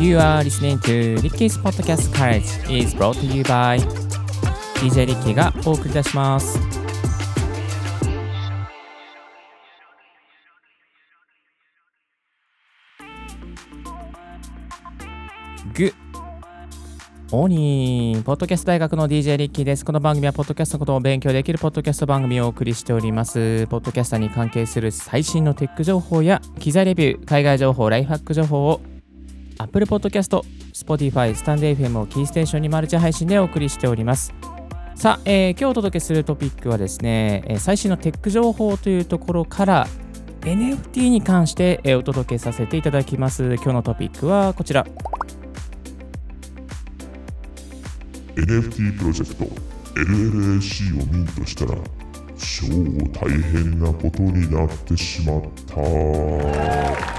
You are listening to Ricky's Podcast Courage is brought to you by DJ リッキーがお送りいたします。グオニーポッドキャスト大学の DJ リッキーです。この番組はポッドキャストのことを勉強できるポッドキャスト番組をお送りしております。ポッドキャスターに関係する最新のテック情報や機材レビュー、海外情報、ライフハック情報を Apple Podcast、Spotify、スタンド FM をキーステーションにマルチ配信でお送りしております。さあ、えー今日お届けするトピックはですね、えー最新のテック情報というところから NFT に関して、えーお届けさせていただきます。今日のトピックはこちら。NFT プロジェクト LLAC をミントしたら超大変なことになってしまった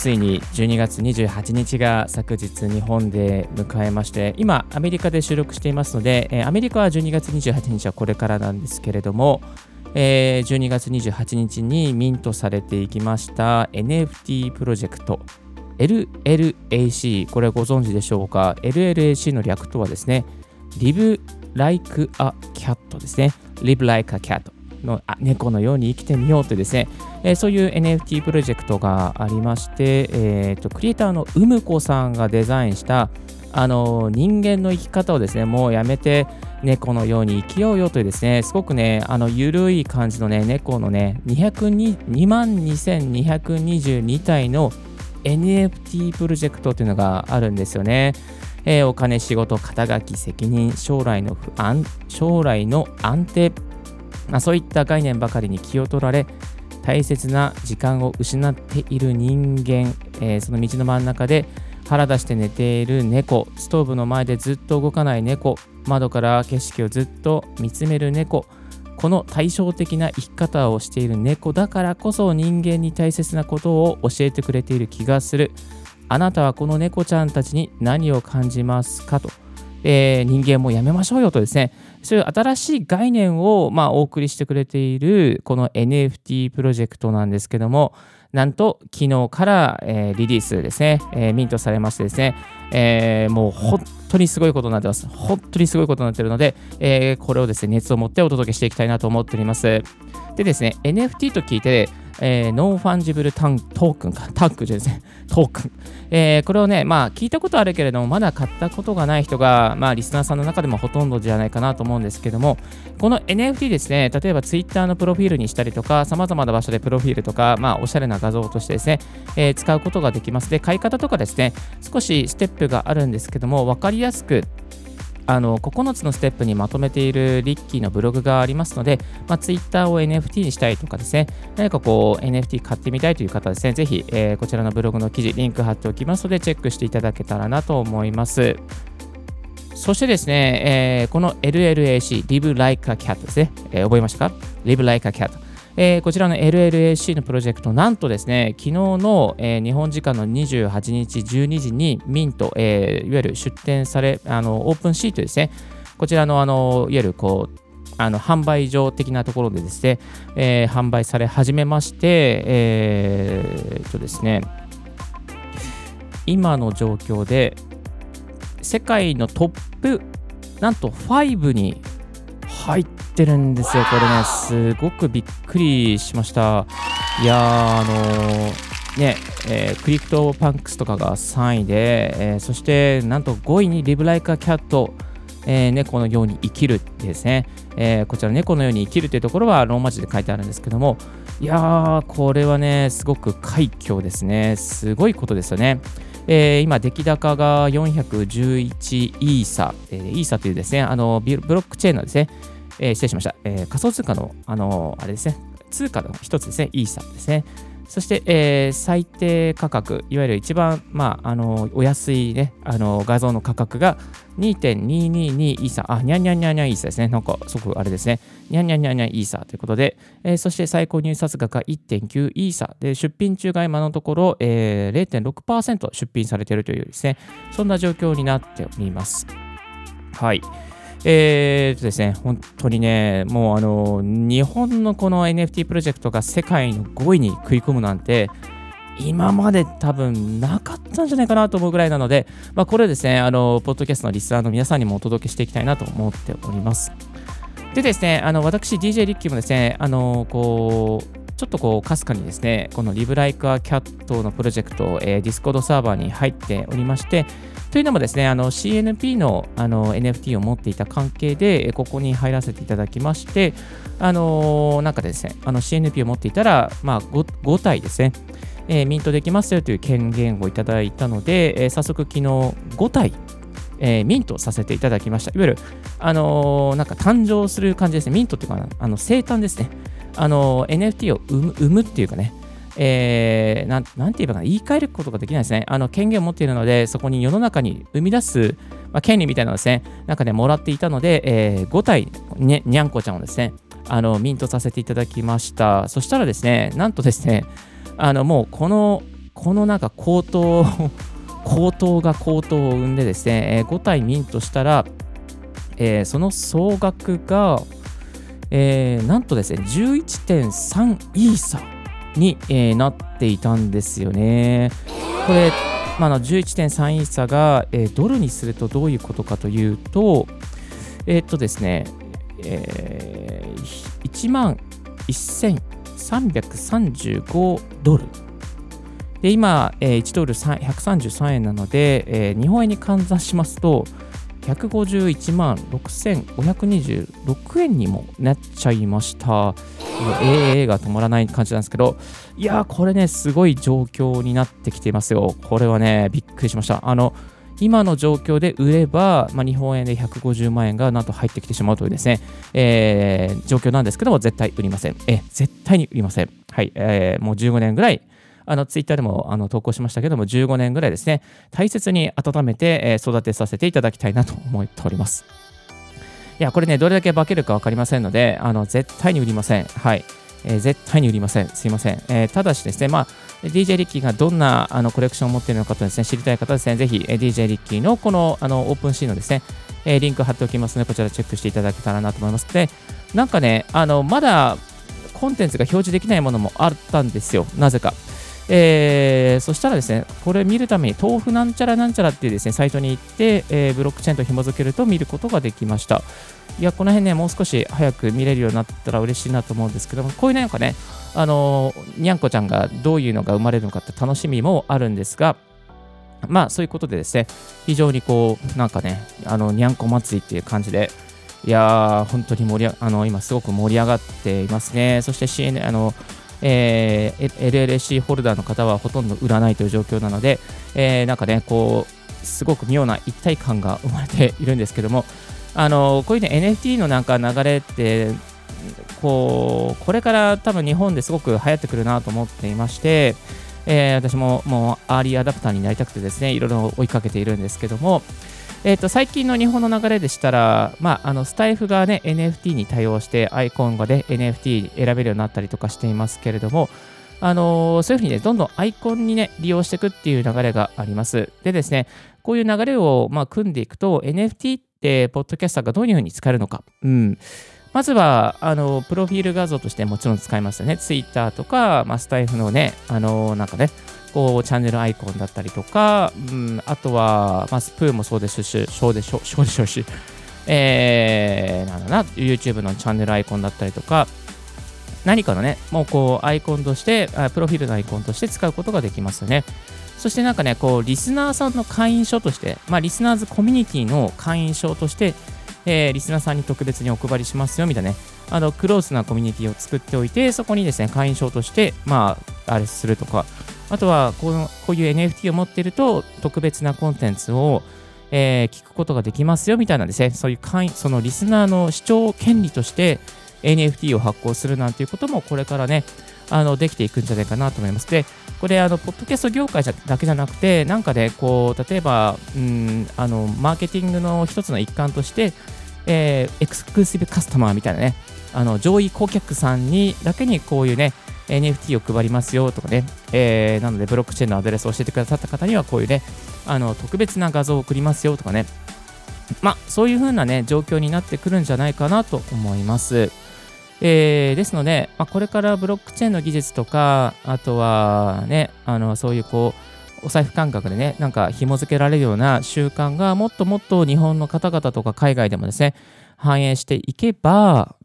ついに12月28日が昨日日本で迎えまして今アメリカで収録していますので、えーアメリカは12月28日はこれからなんですけれども、えー12月28日にミントされていきました NFT プロジェクト。LLAC これご存知でしょうか？LLAC の略とはですね Live Like a Cat ですね。Live Like a Cat のあ猫のように生きてみようというですねえーそういう NFT プロジェクトがありまして、えーとクリエイターのうむこさんがデザインしたあの人間の生き方をですねもうやめて猫のように生きようよというですねすごくねあのゆるい感じのね猫のね202万2222体の NFT プロジェクトというのがあるんですよね。えーお金、仕事、肩書き、責任、将来の不安、将来の安定、まあ、そういった概念ばかりに気を取られ、大切な時間を失っている人間、えーその道の真ん中で腹出して寝ている猫、ストーブの前でずっと動かない猫、窓から景色をずっと見つめる猫、この対照的な生き方をしている猫だからこそ人間に大切なことを教えてくれている気がする。あなたはこの猫ちゃんたちに何を感じますかと。えー人間もやめましょうよとですね、そういう新しい概念を、まあ、お送りしてくれているこの NFT プロジェクトなんですけども、なんと昨日から、えーリリースですね、えーミントされましてですね、えーもう本当にすごいことになってます。本当にすごいことになってるので、えこれをですね、熱を持ってお届けしていきたいなと思っております。でですね、NFT と聞いて、えー non-fungible タン token か、タンクですね、トークン。えーこれをね、まあ聞いたことあるけれども、まだ買ったことがない人が、まあリスナーさんの中でもほとんどじゃないかなと思うんですけども、この NFT ですね、例えば Twitter のプロフィールにしたりとか、様々な場所でプロフィールとか、まあおしゃれな画像としてですね、えー使うことができます。で、買い方とかですね、少しステップがあるんですけども、わかりやすく、あの9つのステップにまとめているリッキーのブログがありますので、まあ、Twitter を NFT にしたいとかですね、何かこう NFT 買ってみたいという方はですね、ぜひ、えーこちらのブログの記事、リンク貼っておきますので、チェックしていただけたらなと思います。そしてですね、えーこの LLAC、Live Like a Cat ですね、えー覚えましたか ?Live Like a Cat。えーこちらの LLAC のプロジェクト、なんとですね、昨日の、えー日本時間の28日12時にミント、えーいわゆる出展され、あのオープンシートですね、こちらのあのいわゆるこうあの販売所的なところでですね、えー販売され始めまして、えーとですね、今の状況で世界のトップなんと5に入ってるんですよ、これね、すごくびっくりしました。いやー、あのーね、えー CryptoPunks とかが3位で、えーそしてなんと5位に Live Like A Cat、えー猫のように生きるですね、えーこちら猫のように生きるというところはローマ字で書いてあるんですけども、いやー、これはね、すごく快挙ですね。すごいことですよね。えー今、出来高が411イーサ、えーイーサというですね、あのビブロックチェーンのですね、えー失礼しました、えー仮想通貨の、あのあれですね、通貨の一つですね、イーサですね。そして、えー最低価格、いわゆる一番、まあ、あのお安い、ね、あの画像の価格が2.222イーサ、あ、にゃんにゃんにゃんにゃんイーサですね。なんか、すごくあれですね。にゃんにゃんにゃんにゃんイーサということで、えーそして最高入札額が1.9イーサで、出品中が今のところ、えー0.6%出品されているというですね、そんな状況になっております。はい。えーとですね、本当にね、もうあの、日本のこの NFT プロジェクトが世界の5位に食い込むなんて、今まで多分なかったんじゃないかなと思うぐらいなので、まあ、これですね、あの、ポッドキャストのリスナーの皆さんにもお届けしていきたいなと思っております。でですね、あの、私、DJ リッキーもですね、あの、こう、ちょっとこう、かすかにですね、この Live Like A Cat のプロジェクト、えー、 Discord サーバーに入っておりまして、というのもですね、あの CNP のあの NFT を持っていた関係で、ここに入らせていただきまして、あのなんかですね、あの CNP を持っていたら、まあ5、5体ですね、えー、ミントできますよという権限をいただいたので、えー、早速昨日5体、えー、ミントさせていただきました。いわゆる、あのー、なんか誕生する感じですね。ミントっていうか、あの生誕ですね。あの、NFT を生むっていうかね、えー、なんなんて言えばいいかな言い換えることができないですね。あの権限を持っているので、そこに世の中に生み出す、まあ、権利みたいなのですね、なんかね、もらっていたので、えー、5体、ね、にゃんこちゃんをですね、あのミントさせていただきました。そしたらですね、なんとですね、あのもうこの、このなんか高騰、高騰が高騰を生んでですね、えー、5体ミントしたら、えー、その総額が、えー、なんとですね、11.3イーサーに、えー、なっていたんですよね。これ、まあ、の11.3イーサが、えー、ドルにするとどういうことかというと、えー、っとですね、えー、1万1335ドル。で、今、えー、1ドル133円なので、えー、日本円に換算しますと、151万6526円にもなっちゃいました。AA が止まらない感じなんですけど、いやー、これね、すごい状況になってきていますよ。これはね、びっくりしました。あの、今の状況で売れば、まあ、日本円で150万円がなんと入ってきてしまうというですね、えー、状況なんですけども、絶対売りません。え、絶対に売りません。はい、えー、もう15年ぐらい、あのツイッターでもあの投稿しましたけども、15年ぐらいですね、大切に温めて、え、育てさせていただきたいなと思っております。いや、これね、どれだけ化けるか分かりませんので、あの絶対に売りません。はい。えー、絶対に売りません。すいません。えー、ただしですね、まあ、DJ リッキーがどんなあのコレクションを持っているのかとですね、知りたい方ですね、ぜひ、えー、DJ リッキーのこのあのオープンシーンのですね、え、リンク貼っておきますので、こちらチェックしていただけたらなと思います。で、なんかね、あのまだコンテンツが表示できないものもあったんですよ、なぜか。えー、そしたらですね、これ見るために豆腐なんちゃらなんちゃらっていうですね、サイトに行って、えー、ブロックチェーンと紐付けると見ることができました。いや、この辺ね、もう少し早く見れるようになったら嬉しいなと思うんですけども、こういうなんかね、あの、にゃんこちゃんがどういうのが生まれるのかって楽しみもあるんですが、まあそういうことでですね、非常にこう、なんかね、あの、にゃんこ祭りっていう感じで、いやー、本当に盛りあの今すごく盛り上がっていますね。そして CN、あの、えー、LLC ホルダーの方はほとんど売らないという状況なので、えー、なんかね、こう、すごく妙な一体感が生まれているんですけども、あのこういうね、NFT のなんか流れって、こう、これから多分日本ですごく流行ってくるなと思っていまして、えー、私ももうアーリーアダプターになりたくてですね、いろいろ追いかけているんですけども、えー、と最近の日本の流れでしたら、まあ、あのスタイフが、ね、NFT に対応してアイコンが、ね、NFT 選べるようになったりとかしていますけれども、あのー、そういうふうにね、どんどんアイコンにね、利用していくっていう流れがあります。でですね、こういう流れを、まあ、組んでいくと、NFT って、ポッドキャスターがどういうふうに使えるのか。うん。まずは、あの、プロフィール画像としてもちろん使えますよね。Twitter とか、まあ、スタイフのね、あの、なんかね、こうチャンネルアイコンだったりとか、うん、あとは、まあ、スプーンもそうですし、そうでしょそうでしょうし、えー、なんだな、YouTube のチャンネルアイコンだったりとか、何かのね、もうこうアイコンとして、プロフィールのアイコンとして使うことができますよね。そしてなんかね、こう、リスナーさんの会員証として、まあ、リスナーズコミュニティの会員証として、えー、リスナーさんに特別にお配りしますよみたいなね、あのクロースなコミュニティを作っておいて、そこにですね、会員証として、まあ、あれするとか、あとはこのこういう NFT を持っていると特別なコンテンツを、えー、聞くことができますよみたいなですね、そういう会そのリスナーの視聴権利として NFT を発行するなんていうこともこれからね、あのできていくんじゃないかなと思います。で、これ、あのポッドキャスト業界だけじゃなくて、なんかで、こう、例えば、うん、あのマーケティングの一つの一環として、えー、エクスクルーシブカスタマーみたいなね、あの上位顧客さんにだけにこういうね、NFT を配りますよとかね、えー、なのでブロックチェーンのアドレスを教えてくださった方にはこういうね、あの特別な画像を送りますよとかね、まあ、そういう風なね、状況になってくるんじゃないかなと思います。えーですので、まあ、これからブロックチェーンの技術とか、あとはね、あのそういうこう、お財布感覚でね、なんか紐付けられるような習慣がもっともっと日本の方々とか海外でもですね、反映していけば、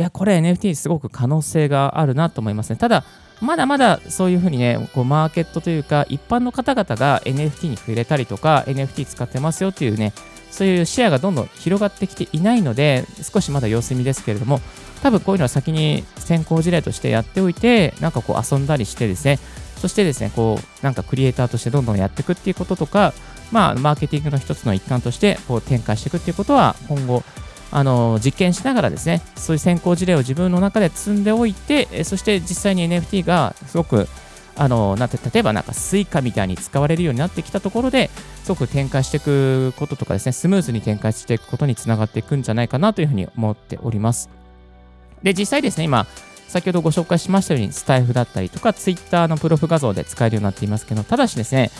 いや、これ NFT すごく可能性があるなと思いますね。ただ、まだまだそういうふうにね、こうマーケットというか、一般の方々が NFT に触れたりとか、NFT 使ってますよっていうね、そういうシェアがどんどん広がってきていないので、少しまだ様子見ですけれども、多分こういうのは先に先行事例としてやっておいて、なんかこう遊んだりしてですね、そしてですね、こう、なんかクリエイターとしてどんどんやっていくっていうこととか、まあ、マーケティングの一つの一環としてこう展開していくっていうことは、今後、あの実験しながらですね、そういう先行事例を自分の中で積んでおいて、そして実際に NFT がすごく、あのなんて例えばなんか Suica みたいに使われるようになってきたところで、すごく展開していくこととかですね、スムーズに展開していくことにつながっていくんじゃないかなというふうに思っております。で、実際ですね、今、先ほどご紹介しましたように、スタイフだったりとか、Twitter のプロフ画像で使えるようになっていますけど、ただしですね、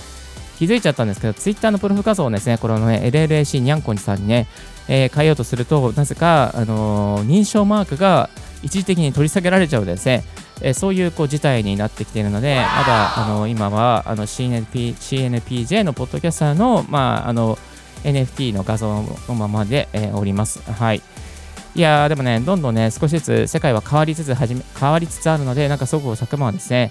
気づいちゃったんですけど、Twitter のプロフ画像をですね、このね、LLAC にゃんこにさんにね、えー変えようとすると、なぜか、あのー認証マークが一時的に取り下げられちゃうですね、えーそういうこう事態になってきているので、まだ、あの今はあの CNP CNPJ のポッドキャスターの,、まあ、あの NFT の画像のままで、えーおります。はい。いやーでもね、どんどんね、少しずつ世界は変わりつつ始め、変わりつつあるので、なんかすごく昨晩はですね、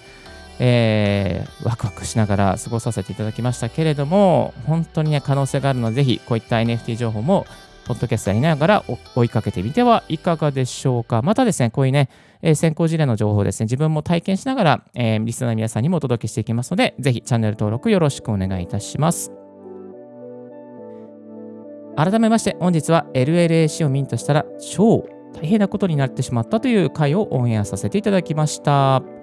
えーワクワクしながら過ごさせていただきましたけれども、本当にね、可能性があるので、ぜひこういった NFT 情報も、ポッドキャストやりながら追いかけてみてはいかがでしょうか。またですね、こういうね、えー先行事例の情報ですね、自分も体験しながら、えーリスナーの皆さんにもお届けしていきますので、ぜひチャンネル登録よろしくお願いいたします。改めまして、本日は LLAC をミントしたら超大変なことになってしまったという回をオンエアさせていただきました。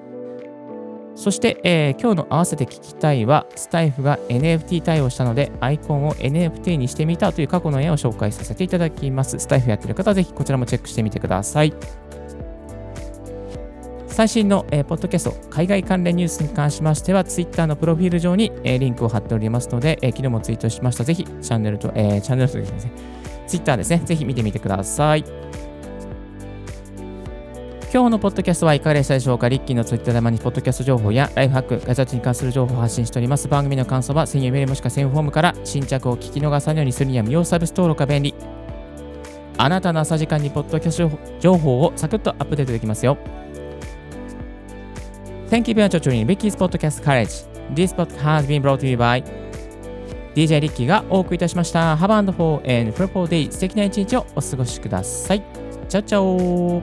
そして、えー今日の合わせて聞きたいは、スタイフが NFT 対応したので、アイコンを NFT にしてみたという過去の絵を紹介させていただきます。スタイフやってる方はぜひこちらもチェックしてみてください。最新の、えーポッドキャスト、海外関連ニュースに関しましては、Twitter のプロフィール上に、えーリンクを貼っておりますので、えー昨日もツイートしました。ぜひ、チャンネルと、えーチャンネルとですね、Twitter ですね、ぜひ見てみてください。今日のポッドキャストはいかがでしたでしょうか？リッキーのツイッター玉にポッドキャスト情報やライフハック、ガジェットに関する情報を発信しております。番組の感想は専用メールもしくは専用フォームから新着を聞き逃さないようにするには無料サービス登録が便利。あなたの朝時間にポッドキャスト情報をサクッとアップデートできますよ。Thank you very much for joining Ricky's Podcast College. This podcast has been brought to you by DJ リッキーがお送りいたしました。Have a wonderful and fruitful day. 素敵な一日をお過ごしください。チャオチャオ